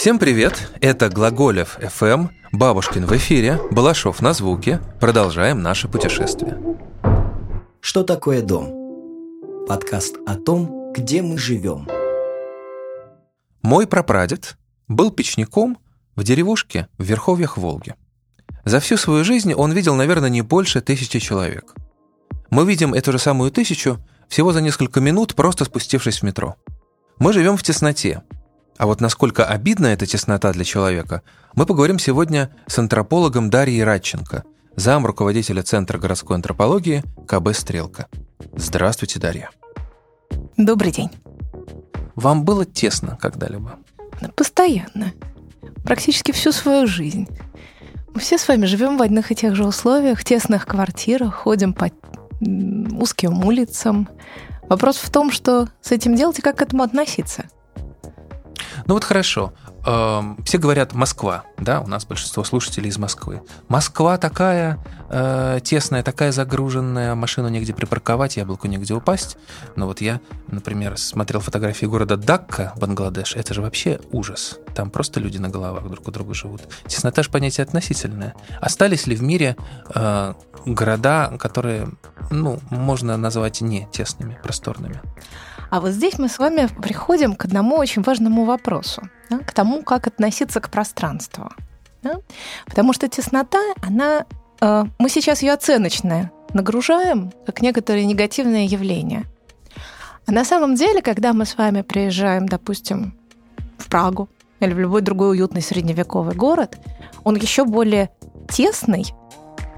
Всем привет! Это Глаголев FM, Бабушкин в эфире, Балашов на звуке. Продолжаем наше путешествие. Что такое дом? Подкаст о том, где мы живем. Мой прапрадед был печником в деревушке в верховьях Волги. За всю свою жизнь он видел, наверное, не больше тысячи человек. Мы видим эту же самую тысячу всего за несколько минут, просто спустившись в метро. Мы живем в тесноте. А вот насколько обидна эта теснота для человека, мы поговорим сегодня с антропологом Дарьей Радченко, зам руководителя Центра городской антропологии КБ «Стрелка». Здравствуйте, Дарья. Добрый день. Вам было тесно когда-либо? Постоянно. Практически всю свою жизнь. Мы все с вами живем в одних и тех же условиях, тесных квартирах, ходим по узким улицам. Вопрос в том, что с этим делать и как к этому относиться. Ну вот хорошо. Эм, все говорят Москва, да, у нас большинство слушателей из Москвы. Москва такая э, тесная, такая загруженная, машину негде припарковать, яблоку негде упасть. Но вот я, например, смотрел фотографии города Дакка, Бангладеш, это же вообще ужас. Там просто люди на головах друг у друга живут. Теснота же понятие относительное. Остались ли в мире э, города, которые, ну, можно назвать не тесными, просторными? А вот здесь мы с вами приходим к одному очень важному вопросу, да, к тому, как относиться к пространству. Да? Потому что теснота, она, э, мы сейчас ее оценочно нагружаем, как некоторые негативные явления. А на самом деле, когда мы с вами приезжаем, допустим, в Прагу или в любой другой уютный средневековый город, он еще более тесный,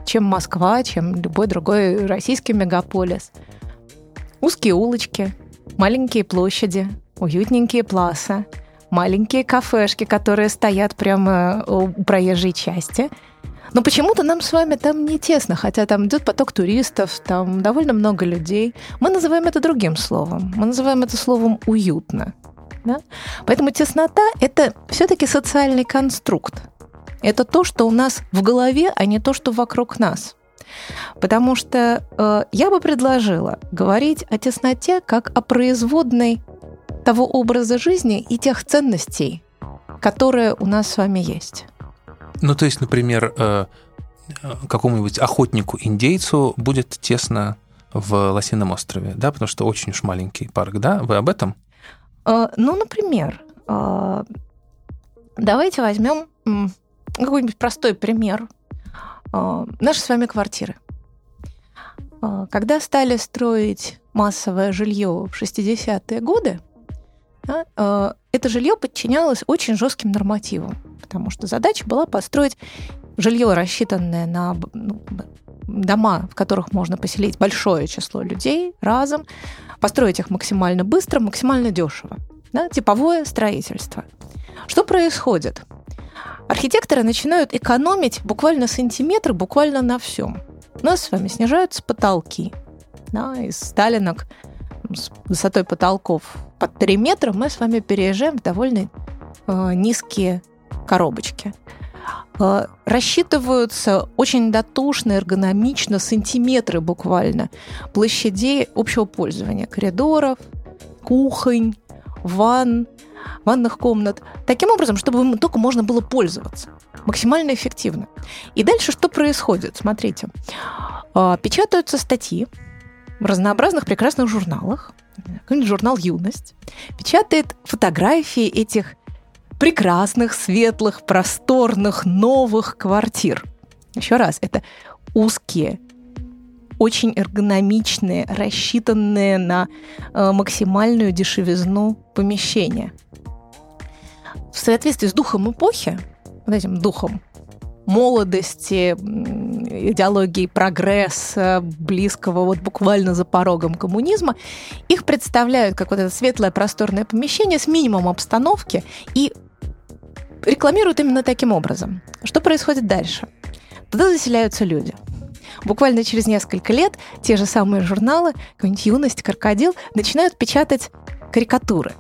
чем Москва, чем любой другой российский мегаполис. Узкие улочки, маленькие площади, уютненькие пласа, маленькие кафешки, которые стоят прямо у проезжей части. Но почему-то нам с вами там не тесно, хотя там идет поток туристов, там довольно много людей. Мы называем это другим словом. Мы называем это словом «уютно». Да? Поэтому теснота – это все-таки социальный конструкт. Это то, что у нас в голове, а не то, что вокруг нас – Потому что э, я бы предложила говорить о тесноте как о производной того образа жизни и тех ценностей, которые у нас с вами есть. Ну, то есть, например, э, какому-нибудь охотнику-индейцу будет тесно в Лосином острове, да, потому что очень уж маленький парк, да? Вы об этом? Э, ну, например, э, давайте возьмем какой-нибудь простой пример – наши с вами квартиры. А, когда стали строить массовое жилье в 60-е годы, а, это жилье подчинялось очень жестким нормативам, потому что задача была построить жилье, рассчитанное на ну, дома, в которых можно поселить большое число людей разом, построить их максимально быстро, максимально дешево. Да, типовое строительство. Что происходит? Архитекторы начинают экономить буквально сантиметры, буквально на всем. У нас с вами снижаются потолки. Да, из сталинок с высотой потолков под 3 метра мы с вами переезжаем в довольно э, низкие коробочки. Э, рассчитываются очень дотушно, эргономично, сантиметры буквально площадей общего пользования, коридоров, кухонь, ванн, ванных комнат, таким образом, чтобы им только можно было пользоваться максимально эффективно. И дальше что происходит? Смотрите, а, печатаются статьи в разнообразных прекрасных журналах, какой-нибудь журнал «Юность», печатает фотографии этих прекрасных, светлых, просторных, новых квартир. Еще раз, это узкие, очень эргономичные, рассчитанные на э, максимальную дешевизну помещения. В соответствии с духом эпохи, вот этим духом молодости, идеологии прогресса, близкого вот буквально за порогом коммунизма, их представляют как вот это светлое просторное помещение с минимумом обстановки и рекламируют именно таким образом. Что происходит дальше? Туда заселяются люди – буквально через несколько лет те же самые журналы, какая-нибудь «Юность», «Крокодил» начинают печатать карикатуры.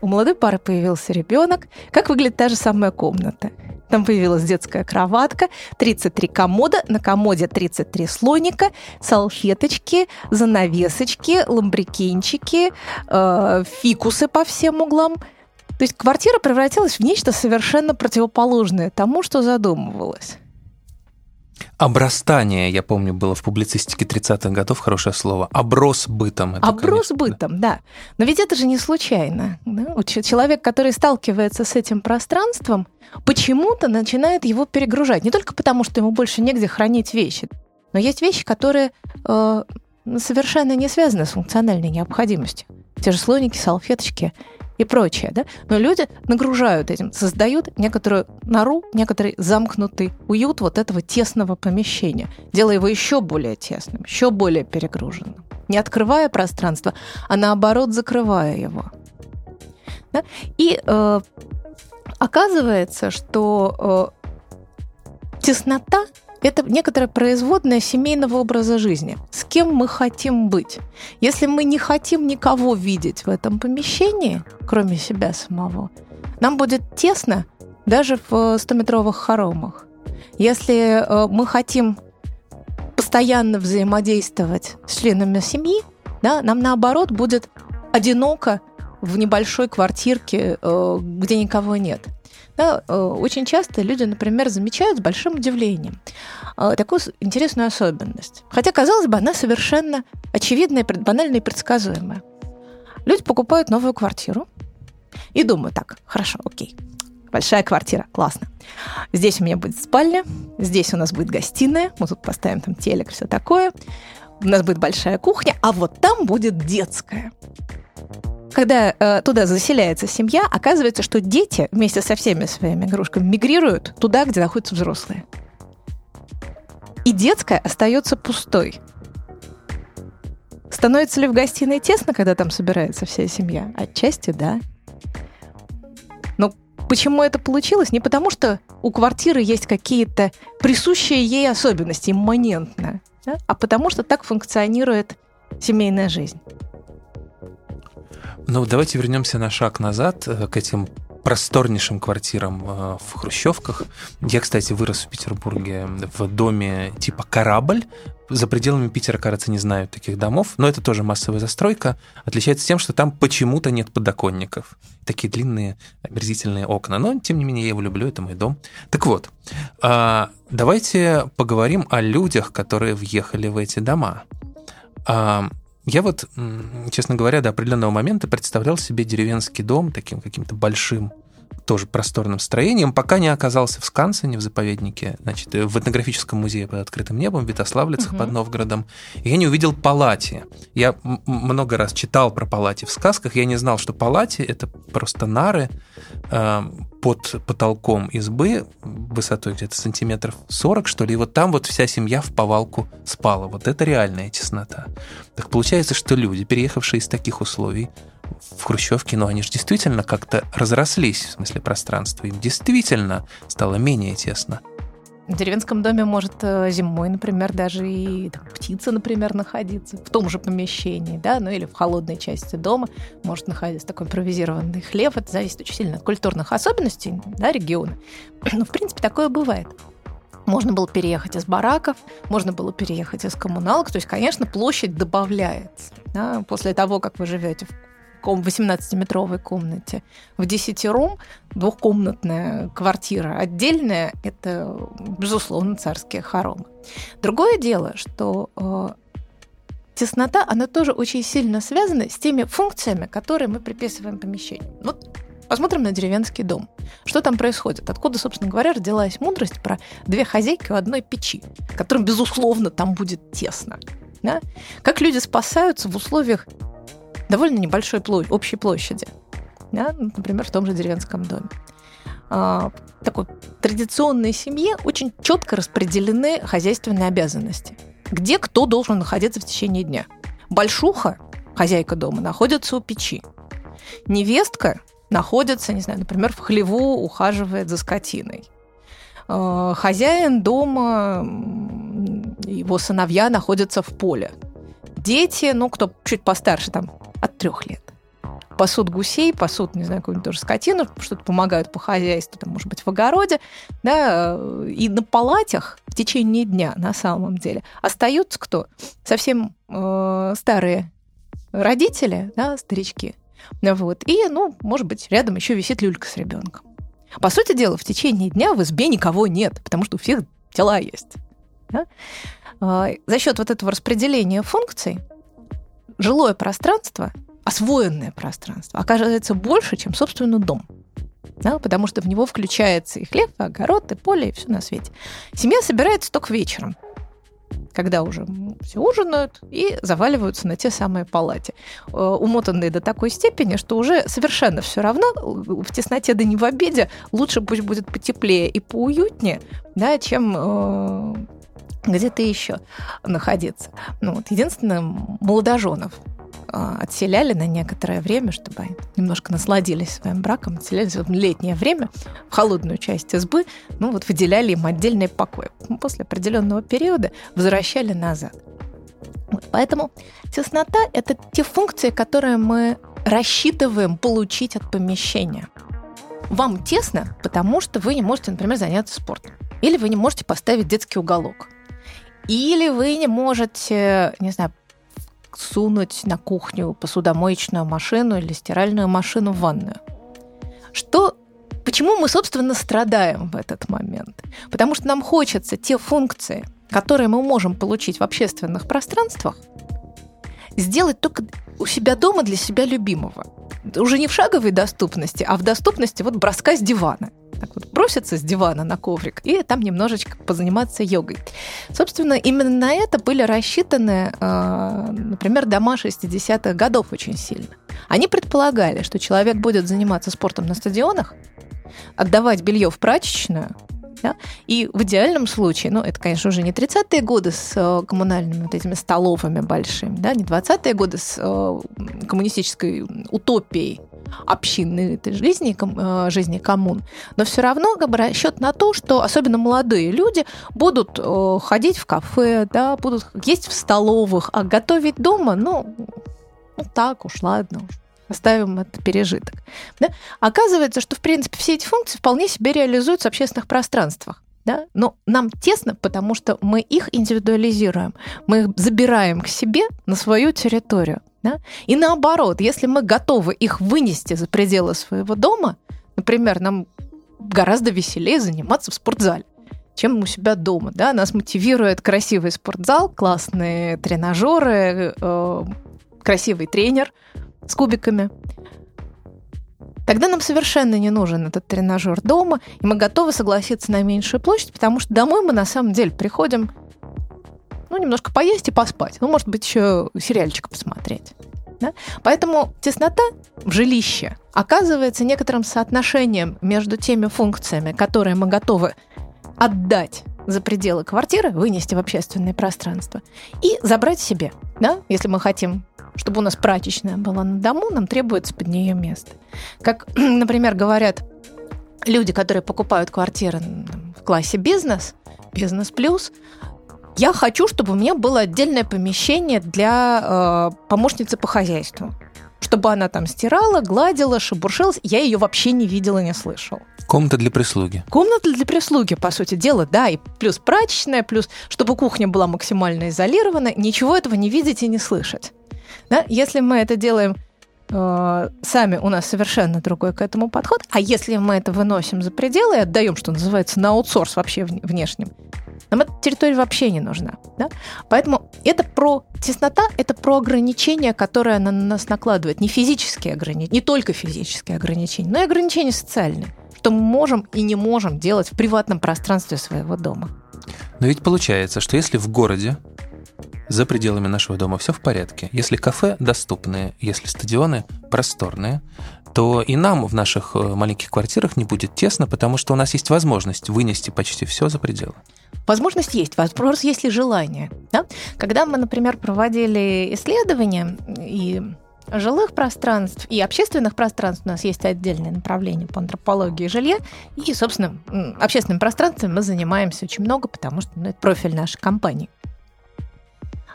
У молодой пары появился ребенок. Как выглядит та же самая комната? Там появилась детская кроватка, 33 комода, на комоде 33 слоника, салфеточки, занавесочки, ламбрикенчики, э, фикусы по всем углам. То есть квартира превратилась в нечто совершенно противоположное тому, что задумывалось. Обрастание, я помню, было в публицистике 30-х годов хорошее слово. Оброс бытом. Это, Оброс конечно, бытом, да. да. Но ведь это же не случайно. Да? Человек, который сталкивается с этим пространством, почему-то начинает его перегружать. Не только потому, что ему больше негде хранить вещи, но есть вещи, которые э, совершенно не связаны с функциональной необходимостью. Те же слоники, салфеточки и прочее. Да? Но люди нагружают этим, создают некоторую нору, некоторый замкнутый уют вот этого тесного помещения, делая его еще более тесным, еще более перегруженным. Не открывая пространство, а наоборот закрывая его. Да? И э, оказывается, что э, теснота это некоторая производная семейного образа жизни. С кем мы хотим быть? Если мы не хотим никого видеть в этом помещении, кроме себя самого, нам будет тесно даже в 100-метровых хоромах. Если э, мы хотим постоянно взаимодействовать с членами семьи, да, нам наоборот будет одиноко в небольшой квартирке, э, где никого нет. Да, э, очень часто люди, например, замечают с большим удивлением э, такую интересную особенность. Хотя, казалось бы, она совершенно очевидная, банальная и предсказуемая. Люди покупают новую квартиру и думают, так, хорошо, окей, большая квартира, классно. Здесь у меня будет спальня, здесь у нас будет гостиная, мы тут поставим там телек, все такое. У нас будет большая кухня, а вот там будет детская когда э, туда заселяется семья, оказывается, что дети вместе со всеми своими игрушками мигрируют туда, где находятся взрослые. И детская остается пустой. Становится ли в гостиной тесно, когда там собирается вся семья? Отчасти да. Но почему это получилось? Не потому, что у квартиры есть какие-то присущие ей особенности, имманентно, да? а потому что так функционирует семейная жизнь. Ну, давайте вернемся на шаг назад э, к этим просторнейшим квартирам э, в Хрущевках. Я, кстати, вырос в Петербурге в доме типа «Корабль». За пределами Питера, кажется, не знают таких домов, но это тоже массовая застройка. Отличается тем, что там почему-то нет подоконников. Такие длинные, омерзительные окна. Но, тем не менее, я его люблю, это мой дом. Так вот, а, давайте поговорим о людях, которые въехали в эти дома. Я вот, честно говоря, до определенного момента представлял себе деревенский дом таким каким-то большим, тоже просторным строением, пока не оказался в Скансене, в заповеднике, значит, в этнографическом музее под открытым небом, в Витославлицах угу. под Новгородом. И я не увидел палати. Я много раз читал про палати в сказках, я не знал, что палати — это просто нары, э, под потолком избы высотой где-то сантиметров 40, что ли, и вот там вот вся семья в повалку спала. Вот это реальная теснота. Так получается, что люди, переехавшие из таких условий в Хрущевке, ну, они же действительно как-то разрослись в смысле пространства, им действительно стало менее тесно. В деревенском доме может э, зимой, например, даже и там, птица, например, находиться в том же помещении, да, ну или в холодной части дома может находиться такой импровизированный хлеб. Это зависит очень сильно от культурных особенностей да, региона. Но, в принципе, такое бывает. Можно было переехать из бараков, можно было переехать из коммуналок. То есть, конечно, площадь добавляется. Да, после того, как вы живете в 18-метровой комнате. В десятером двухкомнатная квартира отдельная – это, безусловно, царские хоромы. Другое дело, что э, теснота, она тоже очень сильно связана с теми функциями, которые мы приписываем помещению. Вот Посмотрим на деревенский дом. Что там происходит? Откуда, собственно говоря, родилась мудрость про две хозяйки у одной печи, которым, безусловно, там будет тесно. Да? Как люди спасаются в условиях довольно небольшой площадь, общей площади. Да? Например, в том же деревенском доме. А, такой традиционной семье очень четко распределены хозяйственные обязанности. Где кто должен находиться в течение дня. Большуха, хозяйка дома, находится у печи. Невестка находится, не знаю, например, в хлеву, ухаживает за скотиной. А, хозяин дома, его сыновья находятся в поле. Дети, ну, кто чуть постарше, там, от трех лет. Пасут гусей, пасут, не знаю, какую-нибудь тоже скотину, что-то помогают по хозяйству, там, может быть, в огороде, да, и на палатях в течение дня, на самом деле, остаются кто? Совсем э, старые родители, да, старички, Вот. И, ну, может быть, рядом еще висит люлька с ребенком. По сути дела, в течение дня в избе никого нет, потому что у всех дела есть. Да? А, за счет вот этого распределения функций жилое пространство, освоенное пространство, оказывается больше, чем, собственно, дом. Да, потому что в него включается и хлеб, и огород, и поле, и все на свете. Семья собирается только вечером когда уже все ужинают и заваливаются на те самые палати, э, умотанные до такой степени, что уже совершенно все равно в тесноте да не в обеде лучше пусть будет потеплее и поуютнее, да, чем э, где-то еще находиться. Ну, вот, единственное, молодоженов а, отселяли на некоторое время, чтобы они немножко насладились своим браком, отселялись в летнее время в холодную часть избы, ну вот выделяли им отдельный покой. После определенного периода возвращали назад. Вот, поэтому теснота – это те функции, которые мы рассчитываем получить от помещения. Вам тесно, потому что вы не можете, например, заняться спортом. Или вы не можете поставить детский уголок. Или вы не можете, не знаю, сунуть на кухню посудомоечную машину или стиральную машину в ванную. Что Почему мы, собственно, страдаем в этот момент? Потому что нам хочется те функции, которые мы можем получить в общественных пространствах, сделать только у себя дома для себя любимого. Уже не в шаговой доступности, а в доступности вот броска с дивана – так вот броситься с дивана на коврик и там немножечко позаниматься йогой. Собственно, именно на это были рассчитаны, а, например, дома 60-х годов очень сильно. Они предполагали, что человек будет заниматься спортом на стадионах, отдавать белье в прачечную, да? И в идеальном случае, ну, это, конечно, уже не 30-е годы с э, коммунальными вот этими столовыми большими, да, не 20-е годы с э, коммунистической утопией общинной этой жизни, э, жизни коммун, но все равно как бы расчет на то, что особенно молодые люди будут ходить в кафе, да, будут есть в столовых, а готовить дома, ну, ну так уж, ладно уж оставим это пережиток. Да? Оказывается, что, в принципе, все эти функции вполне себе реализуются в общественных пространствах. Да? Но нам тесно, потому что мы их индивидуализируем, мы их забираем к себе на свою территорию. Да? И наоборот, если мы готовы их вынести за пределы своего дома, например, нам гораздо веселее заниматься в спортзале чем у себя дома. Да? Нас мотивирует красивый спортзал, классные тренажеры, э, красивый тренер, с кубиками. Тогда нам совершенно не нужен этот тренажер дома, и мы готовы согласиться на меньшую площадь, потому что домой мы на самом деле приходим, ну, немножко поесть и поспать. Ну, может быть, еще сериальчик посмотреть. Да? Поэтому теснота в жилище оказывается некоторым соотношением между теми функциями, которые мы готовы отдать за пределы квартиры, вынести в общественное пространство и забрать себе, да, если мы хотим чтобы у нас прачечная была на дому, нам требуется под нее место. Как, например, говорят люди, которые покупают квартиры в классе бизнес, бизнес плюс, я хочу, чтобы у меня было отдельное помещение для э, помощницы по хозяйству. Чтобы она там стирала, гладила, шебуршилась. Я ее вообще не видела, не слышала. Комната для прислуги. Комната для прислуги, по сути дела, да, и плюс прачечная, плюс чтобы кухня была максимально изолирована. Ничего этого не видеть и не слышать. Да? Если мы это делаем э, сами, у нас совершенно другой к этому подход. А если мы это выносим за пределы и отдаем, что называется, на аутсорс вообще внешним, нам эта территория вообще не нужна. Да? Поэтому это про теснота, это про ограничения, которые она на нас накладывает. Не физические ограничения, не только физические ограничения, но и ограничения социальные, что мы можем и не можем делать в приватном пространстве своего дома. Но ведь получается, что если в городе за пределами нашего дома все в порядке. Если кафе доступные, если стадионы просторные, то и нам в наших э, маленьких квартирах не будет тесно, потому что у нас есть возможность вынести почти все за пределы. Возможность есть, вопрос есть ли желание. Да? Когда мы, например, проводили исследования и жилых пространств и общественных пространств у нас есть отдельное направление по антропологии жилья. И, собственно, общественным пространством мы занимаемся очень много, потому что ну, это профиль нашей компании.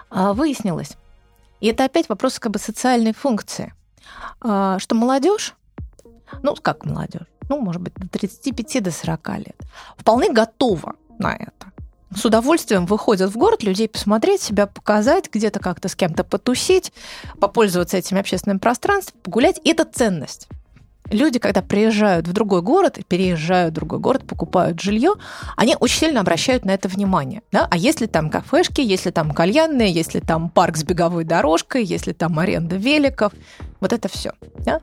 А, выяснилось, и это опять вопрос как бы социальной функции, что молодежь, ну как молодежь, ну может быть до 35 до 40 лет, вполне готова на это. с удовольствием выходят в город людей посмотреть, себя показать, где-то как-то с кем-то потусить, попользоваться этим общественным пространством, погулять. И это ценность. Люди, когда приезжают в другой город, переезжают в другой город, покупают жилье, они очень сильно обращают на это внимание. Да? А если там кафешки, если там кальянные, если там парк с беговой дорожкой, если там аренда великов, вот это все. Да?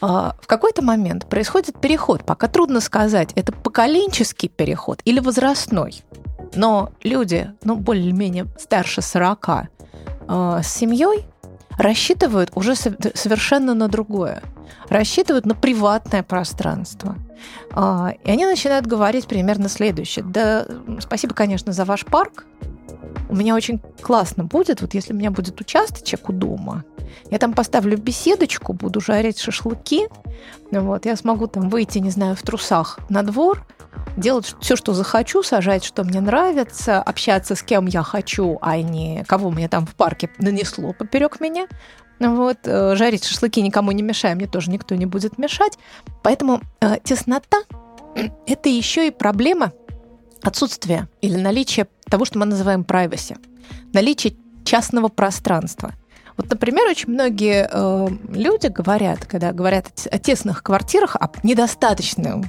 А в какой-то момент происходит переход, пока трудно сказать, это поколенческий переход или возрастной. Но люди, ну, более-менее старше 40, э, с семьей рассчитывают уже совершенно на другое. Рассчитывают на приватное пространство. Э, и они начинают говорить примерно следующее. Да, спасибо, конечно, за ваш парк. У меня очень классно будет, вот если у меня будет участочек у дома, я там поставлю беседочку, буду жарить шашлыки, вот, я смогу там выйти, не знаю, в трусах на двор, делать все, что захочу, сажать, что мне нравится, общаться с кем я хочу, а не кого мне там в парке нанесло поперек меня. Вот, э, жарить шашлыки никому не мешаю, мне тоже никто не будет мешать. Поэтому э, теснота – это еще и проблема отсутствия или наличия того, что мы называем privacy, наличие частного пространства. Вот, например, очень многие э, люди говорят, когда говорят о тесных квартирах, о недостаточном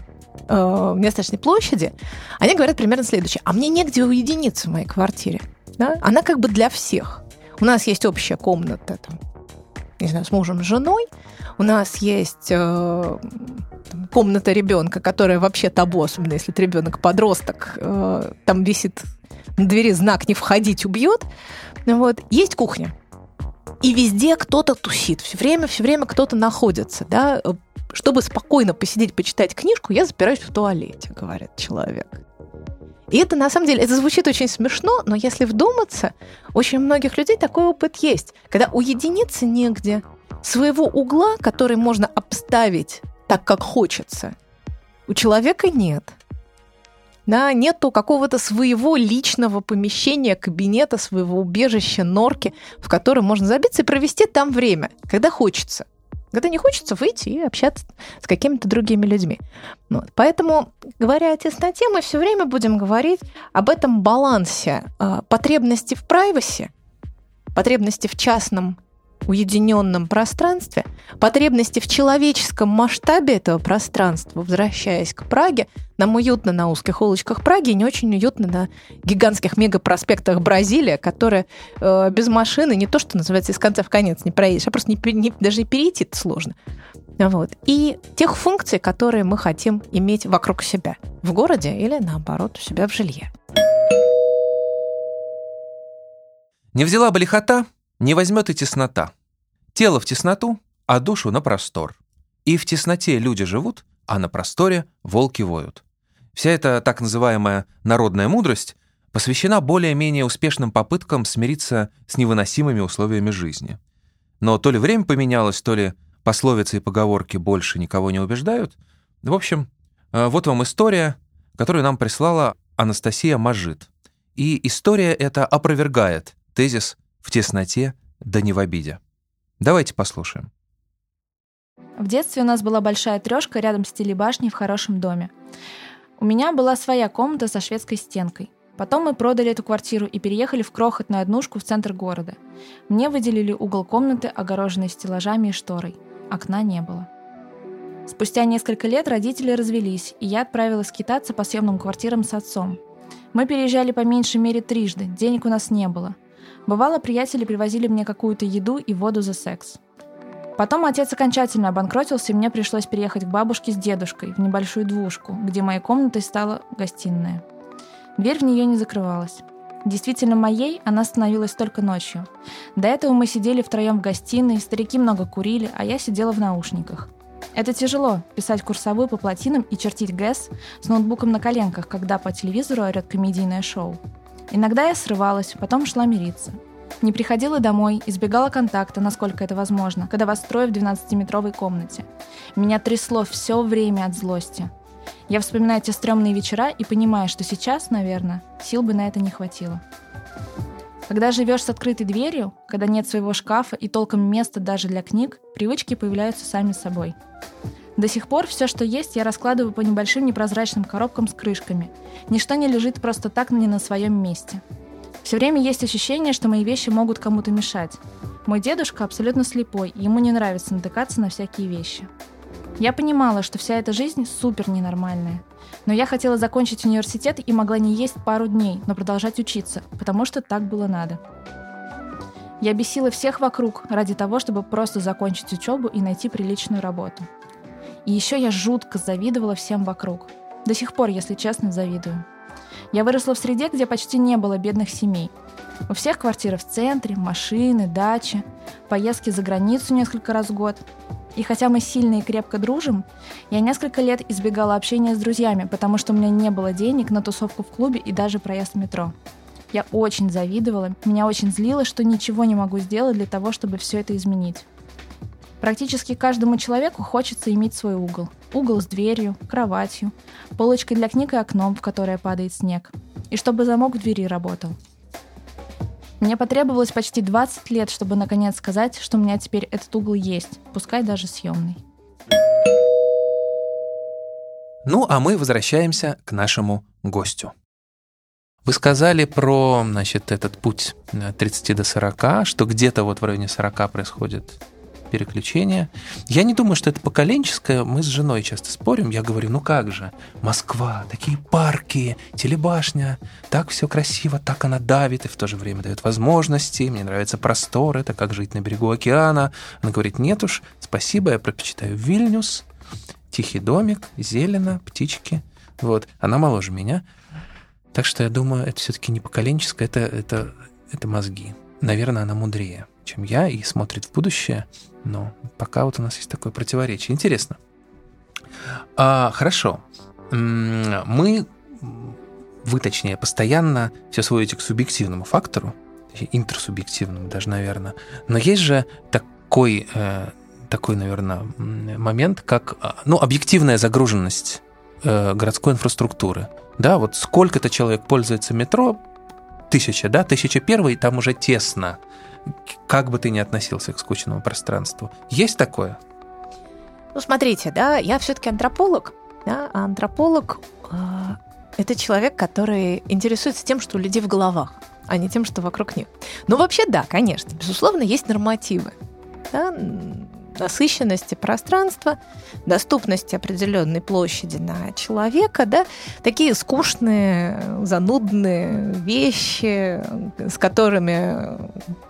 э, недостаточной площади, они говорят примерно следующее. А мне негде уединиться в моей квартире. Да? Она как бы для всех. У нас есть общая комната, там, не знаю, с мужем, с женой. У нас есть э, комната ребенка, которая вообще табу, особенно если это ребенок подросток. Э, там висит на двери знак «не входить, убьет». Вот. Есть кухня. И везде кто-то тусит. Все время, все время кто-то находится. Да? Чтобы спокойно посидеть, почитать книжку, я запираюсь в туалете, говорит человек. И это, на самом деле, это звучит очень смешно, но если вдуматься, очень многих людей такой опыт есть. Когда уединиться негде, своего угла, который можно обставить так, как хочется, у человека нет. Да, нету какого-то своего личного помещения, кабинета, своего убежища, норки, в который можно забиться и провести там время, когда хочется. Когда не хочется выйти и общаться с какими-то другими людьми. Вот. Поэтому, говоря о тесноте, мы все время будем говорить об этом балансе э, потребности в privacy, потребности в частном уединенном пространстве, потребности в человеческом масштабе этого пространства, возвращаясь к Праге, нам уютно на узких улочках Праги, не очень уютно на гигантских мегапроспектах Бразилия, которые э, без машины не то, что называется, из конца в конец не проедешь, а просто не, не, даже перейти это сложно. Вот. И тех функций, которые мы хотим иметь вокруг себя, в городе или, наоборот, у себя в жилье. Не взяла бы лихота, не возьмет и теснота. Тело в тесноту, а душу на простор. И в тесноте люди живут, а на просторе волки воют. Вся эта так называемая народная мудрость посвящена более-менее успешным попыткам смириться с невыносимыми условиями жизни. Но то ли время поменялось, то ли пословицы и поговорки больше никого не убеждают. В общем, э, вот вам история, которую нам прислала Анастасия Мажит. И история эта опровергает тезис «в тесноте да не в обиде». Давайте послушаем. В детстве у нас была большая трешка рядом с телебашней в хорошем доме. У меня была своя комната со шведской стенкой. Потом мы продали эту квартиру и переехали в крохотную однушку в центр города. Мне выделили угол комнаты, огороженный стеллажами и шторой. Окна не было. Спустя несколько лет родители развелись, и я отправилась скитаться по съемным квартирам с отцом. Мы переезжали по меньшей мере трижды, денег у нас не было – Бывало, приятели привозили мне какую-то еду и воду за секс. Потом отец окончательно обанкротился, и мне пришлось переехать к бабушке с дедушкой в небольшую двушку, где моей комнатой стала гостиная. Дверь в нее не закрывалась. Действительно моей она становилась только ночью. До этого мы сидели втроем в гостиной, старики много курили, а я сидела в наушниках. Это тяжело – писать курсовую по плотинам и чертить ГЭС с ноутбуком на коленках, когда по телевизору орет комедийное шоу. Иногда я срывалась, потом шла мириться. Не приходила домой, избегала контакта, насколько это возможно, когда вас трое в 12-метровой комнате. Меня трясло все время от злости. Я вспоминаю те стрёмные вечера и понимаю, что сейчас, наверное, сил бы на это не хватило. Когда живешь с открытой дверью, когда нет своего шкафа и толком места даже для книг, привычки появляются сами собой. До сих пор все, что есть, я раскладываю по небольшим непрозрачным коробкам с крышками. Ничто не лежит просто так не на своем месте. Все время есть ощущение, что мои вещи могут кому-то мешать. Мой дедушка абсолютно слепой, и ему не нравится натыкаться на всякие вещи. Я понимала, что вся эта жизнь супер ненормальная. Но я хотела закончить университет и могла не есть пару дней, но продолжать учиться, потому что так было надо. Я бесила всех вокруг ради того, чтобы просто закончить учебу и найти приличную работу. И еще я жутко завидовала всем вокруг. До сих пор, если честно, завидую. Я выросла в среде, где почти не было бедных семей. У всех квартиры в центре, машины, дачи, поездки за границу несколько раз в год. И хотя мы сильно и крепко дружим, я несколько лет избегала общения с друзьями, потому что у меня не было денег на тусовку в клубе и даже проезд в метро. Я очень завидовала, меня очень злило, что ничего не могу сделать для того, чтобы все это изменить. Практически каждому человеку хочется иметь свой угол. Угол с дверью, кроватью, полочкой для книг и окном, в которое падает снег. И чтобы замок в двери работал. Мне потребовалось почти 20 лет, чтобы наконец сказать, что у меня теперь этот угол есть, пускай даже съемный. Ну, а мы возвращаемся к нашему гостю. Вы сказали про, значит, этот путь от 30 до 40, что где-то вот в районе 40 происходит переключение. Я не думаю, что это поколенческое. Мы с женой часто спорим. Я говорю, ну как же, Москва, такие парки, телебашня, так все красиво, так она давит и в то же время дает возможности. Мне нравится простор, это как жить на берегу океана. Она говорит, нет уж, спасибо, я предпочитаю Вильнюс, тихий домик, зелено, птички. Вот, она моложе меня. Так что я думаю, это все-таки не поколенческое, это, это, это мозги. Наверное, она мудрее, чем я, и смотрит в будущее. Но пока вот у нас есть такое противоречие. Интересно. А, хорошо. Мы, вы точнее, постоянно все сводите к субъективному фактору, интерсубъективному даже, наверное. Но есть же такой, э, такой, наверное, момент, как а, ну, объективная загруженность э, городской инфраструктуры. Да, вот сколько-то человек пользуется метро, тысяча, да, тысяча первый, там уже тесно как бы ты ни относился к скучному пространству. Есть такое? Ну, смотрите, да, я все-таки антрополог, да, а антрополог э, это человек, который интересуется тем, что у людей в головах, а не тем, что вокруг них. Но вообще, да, конечно, безусловно, есть нормативы. Да, насыщенности пространства, доступности определенной площади на человека, да, такие скучные, занудные вещи, с которыми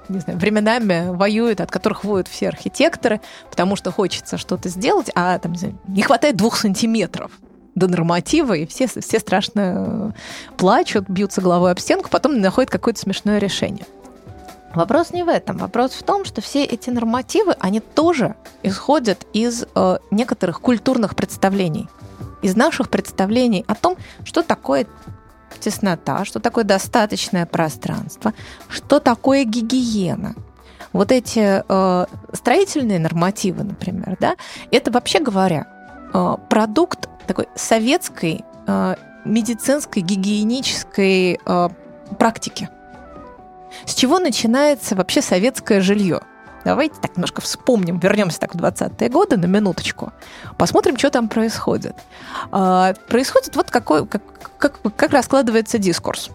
не знаю, временами воюют, от которых воют все архитекторы, потому что хочется что-то сделать, а там, не, не хватает двух сантиметров до норматива, и все, все страшно плачут, бьются головой об стенку, потом находят какое-то смешное решение. Вопрос не в этом. Вопрос в том, что все эти нормативы, они тоже исходят из э, некоторых культурных представлений, из наших представлений о том, что такое теснота, что такое достаточное пространство, что такое гигиена. Вот эти э, строительные нормативы, например, да, это вообще говоря э, продукт такой советской э, медицинской гигиенической э, практики. С чего начинается вообще советское жилье? Давайте так немножко вспомним, вернемся так в 20-е годы на минуточку, посмотрим, что там происходит. А, происходит вот какой, как, как, как раскладывается дискурс.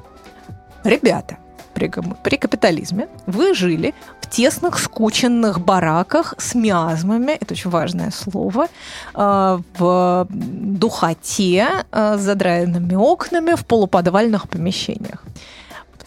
Ребята, при, при капитализме вы жили в тесных, скученных бараках с миазмами, это очень важное слово, а, в духоте, а, с задраенными окнами, в полуподвальных помещениях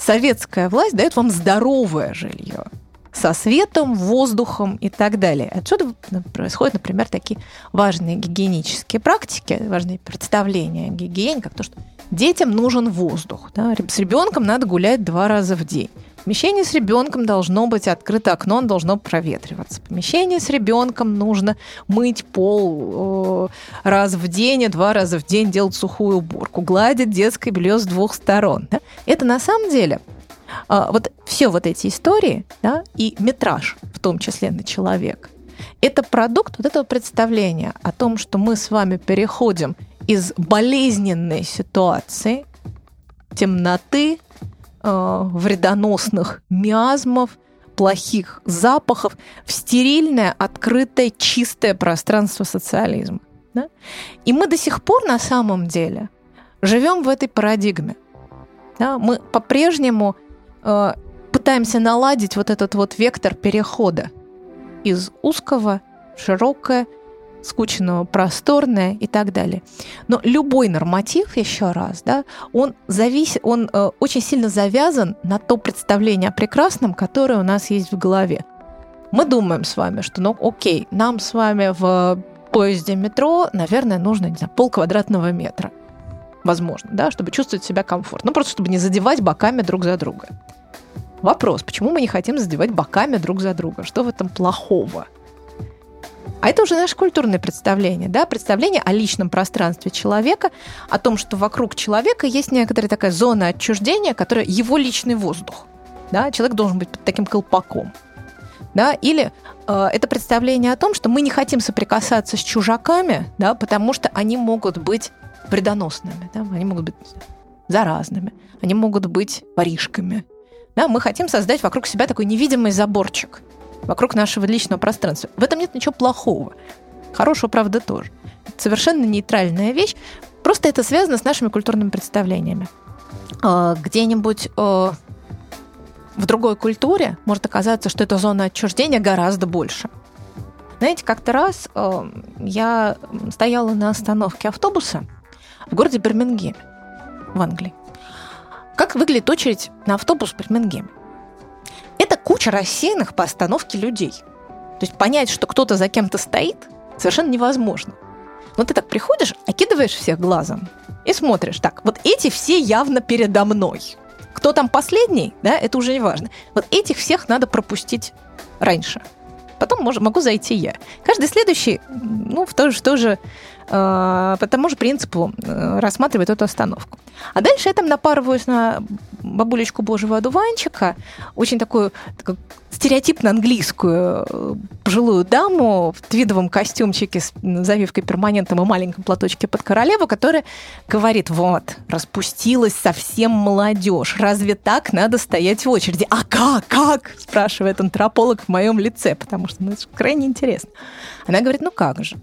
советская власть дает вам здоровое жилье со светом, воздухом и так далее. Отсюда происходят, например, такие важные гигиенические практики, важные представления о гигиене, как то, что детям нужен воздух. Да? С ребенком надо гулять два раза в день. Помещение с ребенком должно быть открыто окно, он должно проветриваться. Помещение с ребенком нужно мыть пол э, раз в день, и два раза в день делать сухую уборку, гладить детское белье с двух сторон. Да? Это на самом деле э, вот все вот эти истории да, и метраж, в том числе на человека, это продукт вот этого представления о том, что мы с вами переходим из болезненной ситуации, темноты, э, вредоносных миазмов, плохих запахов в стерильное, открытое, чистое пространство социализма. Да? И мы до сих пор на самом деле живем в этой парадигме. Да? Мы по-прежнему э, пытаемся наладить вот этот вот вектор перехода из узкого в широкое, скучного, просторное и так далее. Но любой норматив, еще раз, да, он, завис, он э, очень сильно завязан на то представление о прекрасном, которое у нас есть в голове. Мы думаем с вами, что, ну, окей, нам с вами в поезде метро, наверное, нужно, не знаю, пол квадратного метра. Возможно, да, чтобы чувствовать себя комфортно. Ну, просто чтобы не задевать боками друг за друга. Вопрос, почему мы не хотим задевать боками друг за друга? Что в этом плохого? А это уже наше культурное представление, да, представление о личном пространстве человека, о том, что вокруг человека есть некоторая такая зона отчуждения, которая его личный воздух. Да, человек должен быть под таким колпаком. Да, или э, это представление о том, что мы не хотим соприкасаться с чужаками, да, потому что они могут быть вредоносными, да, они могут быть заразными, они могут быть воришками. Да, мы хотим создать вокруг себя такой невидимый заборчик – вокруг нашего личного пространства. В этом нет ничего плохого. Хорошего, правда, тоже. Это совершенно нейтральная вещь. Просто это связано с нашими культурными представлениями. А, где-нибудь а, в другой культуре может оказаться, что эта зона отчуждения гораздо больше. Знаете, как-то раз а, я стояла на остановке автобуса в городе Бирмингеме в Англии. Как выглядит очередь на автобус в Бирмингеме? Это куча рассеянных по остановке людей. То есть понять, что кто-то за кем-то стоит, совершенно невозможно. Но ты так приходишь, окидываешь всех глазом и смотришь, так, вот эти все явно передо мной. Кто там последний, да, это уже не важно. Вот этих всех надо пропустить раньше. Потом мож, могу зайти я. Каждый следующий, ну, в то же, в то же по тому же принципу э, рассматривает эту остановку. А дальше я там напарываюсь на бабулечку божьего одуванчика, очень такую, такую стереотипно английскую э, пожилую даму в твидовом костюмчике с завивкой перманентом и маленьком платочке под королеву, которая говорит, вот, распустилась совсем молодежь, разве так надо стоять в очереди? А как, как? спрашивает антрополог в моем лице, потому что ну, это крайне интересно. Она говорит, ну как же,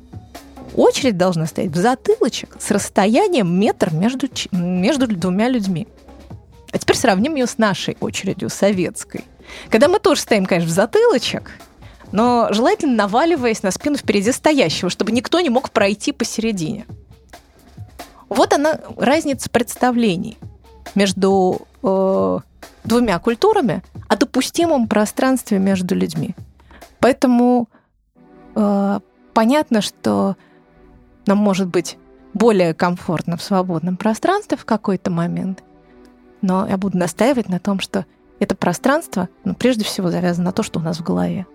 очередь должна стоять в затылочек с расстоянием метр между, между двумя людьми. А теперь сравним ее с нашей очередью, советской. Когда мы тоже стоим, конечно, в затылочек, но желательно наваливаясь на спину впереди стоящего, чтобы никто не мог пройти посередине. Вот она разница представлений между э, двумя культурами о допустимом пространстве между людьми. Поэтому э, понятно, что нам может быть более комфортно в свободном пространстве в какой-то момент, но я буду настаивать на том, что это пространство, ну, прежде всего, завязано на то, что у нас в голове.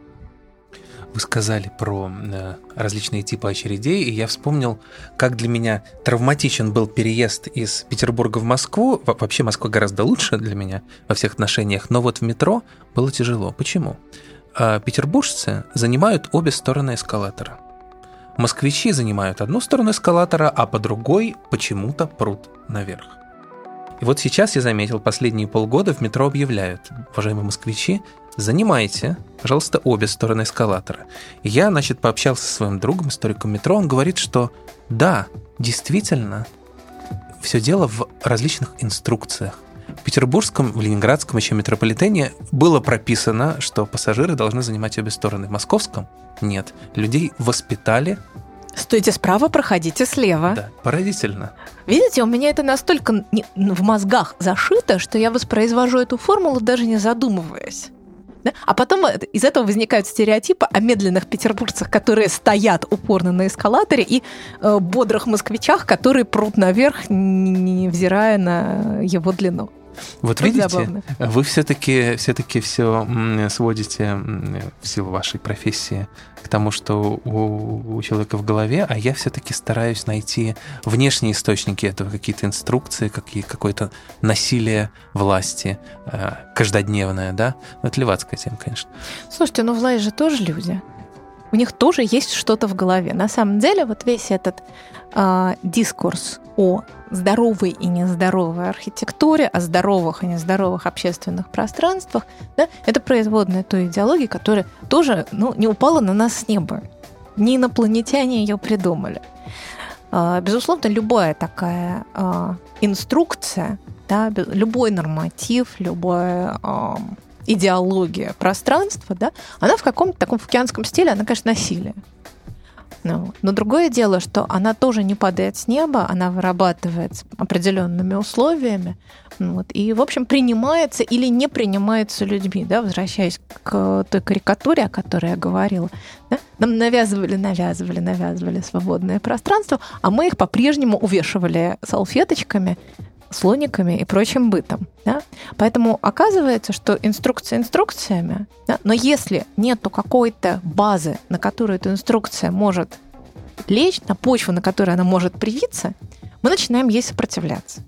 Вы сказали про э, различные типы очередей, и я вспомнил, как для меня травматичен был переезд из Петербурга в Москву. Вообще Москва гораздо лучше для меня во всех отношениях, но вот в метро было тяжело. Почему? А петербуржцы занимают обе стороны эскалатора. Москвичи занимают одну сторону эскалатора, а по другой почему-то прут наверх. И вот сейчас я заметил, последние полгода в метро объявляют, уважаемые москвичи, занимайте, пожалуйста, обе стороны эскалатора. И я, значит, пообщался со своим другом, историком метро, он говорит, что да, действительно, все дело в различных инструкциях. Петербургском, в Ленинградском еще метрополитене было прописано, что пассажиры должны занимать обе стороны. В Московском нет. Людей воспитали Стойте справа, проходите слева. Да, поразительно. Видите, у меня это настолько в мозгах зашито, что я воспроизвожу эту формулу, даже не задумываясь. Да? А потом из этого возникают стереотипы о медленных петербуржцах, которые стоят упорно на эскалаторе, и э, бодрых москвичах, которые прут наверх, невзирая на его длину. Вот Очень видите, забавно. вы все-таки все-таки все сводите в силу вашей профессии к тому, что у, у человека в голове, а я все-таки стараюсь найти внешние источники этого, какие-то инструкции, какие, какое-то насилие власти э, каждодневное, да? Ну, это левацкая тема, конечно. Слушайте, ну власть же тоже люди. У них тоже есть что-то в голове. На самом деле, вот весь этот э, дискурс о здоровой и нездоровой архитектуре, о здоровых и нездоровых общественных пространствах, да, это производная той идеологии, которая тоже ну, не упала на нас с неба. не инопланетяне ее придумали. А, безусловно, любая такая а, инструкция, да, любой норматив, любая идеология пространства, да, она в каком-то таком океанском стиле, она, конечно, насилие. Ну, но другое дело, что она тоже не падает с неба, она вырабатывается определенными условиями, вот, и, в общем, принимается или не принимается людьми, да, возвращаясь к той карикатуре, о которой я говорила. Да? Нам навязывали, навязывали, навязывали свободное пространство, а мы их по-прежнему увешивали салфеточками, слониками и прочим бытом. Да? Поэтому оказывается, что инструкция инструкциями, да? но если нету какой-то базы, на которую эта инструкция может лечь, на почву, на которой она может привиться, мы начинаем ей сопротивляться.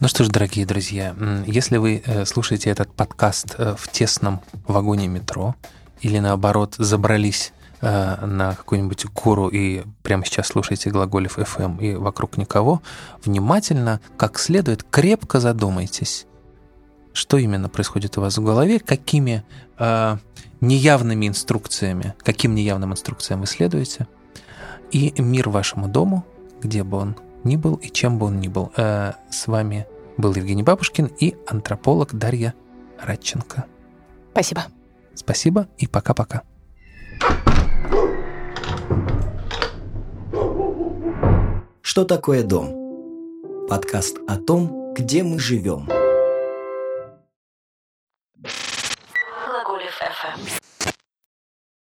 Ну что ж, дорогие друзья, если вы э, слушаете этот подкаст э, в тесном вагоне метро или наоборот забрались на какую-нибудь гору и прямо сейчас слушаете глаголев FM и вокруг никого, внимательно, как следует, крепко задумайтесь, что именно происходит у вас в голове, какими э, неявными инструкциями, каким неявным инструкциям вы следуете, и мир вашему дому, где бы он ни был и чем бы он ни был. Э, с вами был Евгений Бабушкин и антрополог Дарья Радченко. Спасибо. Спасибо и пока-пока. Что такое дом? Подкаст о том, где мы живем.